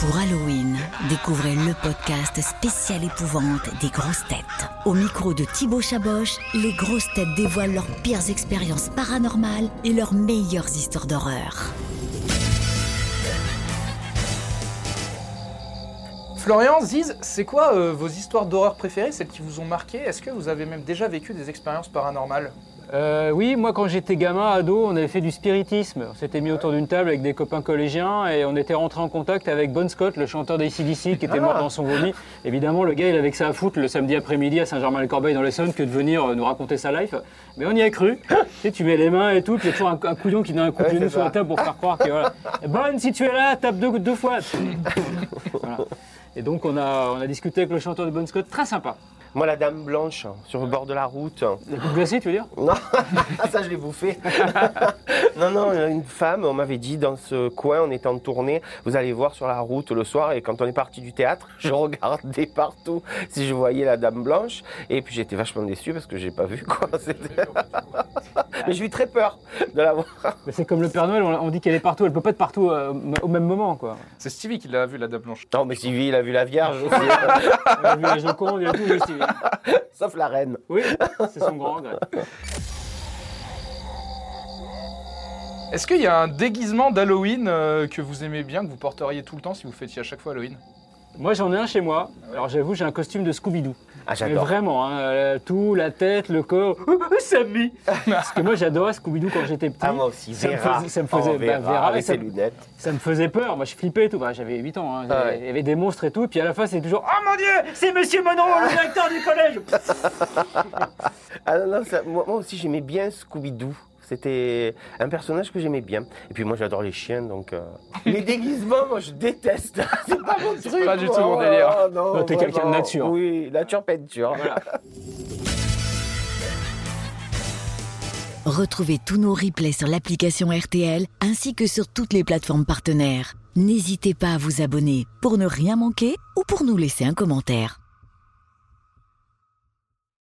Pour Halloween, découvrez le podcast spécial épouvante des grosses têtes. Au micro de Thibaut Chaboch, les grosses têtes dévoilent leurs pires expériences paranormales et leurs meilleures histoires d'horreur. Florian, Ziz, c'est quoi euh, vos histoires d'horreur préférées, celles qui vous ont marqué Est-ce que vous avez même déjà vécu des expériences paranormales? Euh, oui, moi quand j'étais gamin, ado, on avait fait du spiritisme. On s'était mis autour d'une table avec des copains collégiens et on était rentré en contact avec Bon Scott, le chanteur d'ACDC qui était mort dans son vomi. Évidemment, le gars, il avait que ça à foutre le samedi après-midi à Saint-Germain-le-Corbeil dans l'Essonne que de venir euh, nous raconter sa life. Mais on y a cru. tu sais, tu mets les mains et tout, puis il y a toujours un, un couillon qui donne un coup de genou sur la table pour faire croire que voilà. Bonne, si tu es là, tape deux, deux fois. Voilà. Et donc on a, on a discuté avec le chanteur de Bon Scott, très sympa. Moi, la dame blanche, sur le bord de la route. Glacés, tu veux dire? Non, ça je l'ai bouffé. non, non, une femme, on m'avait dit dans ce coin, on était en tournée, vous allez voir sur la route le soir, et quand on est parti du théâtre, je regardais partout si je voyais la dame blanche, et puis j'étais vachement déçu parce que j'ai pas vu quoi. Mais j'ai eu très peur de la voir. Mais c'est comme le Père Noël, on, dit qu'elle est partout, elle peut pas être partout euh, au même moment quoi. C'est Stevie qui l'a vu, la Dame Blanche. Non, mais Sylvie, il a vu la Vierge aussi, Elle a vu la Joconde, il a tout vu, Stevie. sauf la reine. Oui, c'est son grand regret. Est-ce qu'il y a un déguisement d'Halloween euh, que vous aimez bien, que vous porteriez tout le temps si vous fêtiez à chaque fois Halloween? Moi j'en ai un chez moi, alors j'avoue j'ai un costume de Scooby-Doo. Ah, Mais j'adore. vraiment, hein, tout, la tête, le corps, Sammy Parce que moi j'adorais Scooby-Doo quand j'étais petit. Ah, moi aussi, Ça me Vera. faisait- ça me faisait- Oh, bah, Vera, Vera, avec ça ses me- lunettes. Ça me faisait peur, moi je flippais et tout, Bah, j'avais 8 ans, hein. Ah ouais. il y avait des monstres et tout, et puis à la fin c'est toujours « Oh mon dieu, c'est Monsieur Monroe, le directeur du collège !» Ah non, non, ça- moi, moi aussi j'aimais bien Scooby-Doo. C'était un personnage que j'aimais bien. Et puis moi j'adore les chiens, donc... euh, Les déguisements, moi je déteste. C'est pas mon truc. pas du moi. tout mon délire. Oh, non, t'es quelqu'un de vraiment. nature. Oui, nature peinture. Retrouvez tous nos replays sur l'application RTL ainsi que sur toutes les plateformes partenaires. N'hésitez pas à vous abonner pour ne rien manquer ou pour nous laisser un commentaire.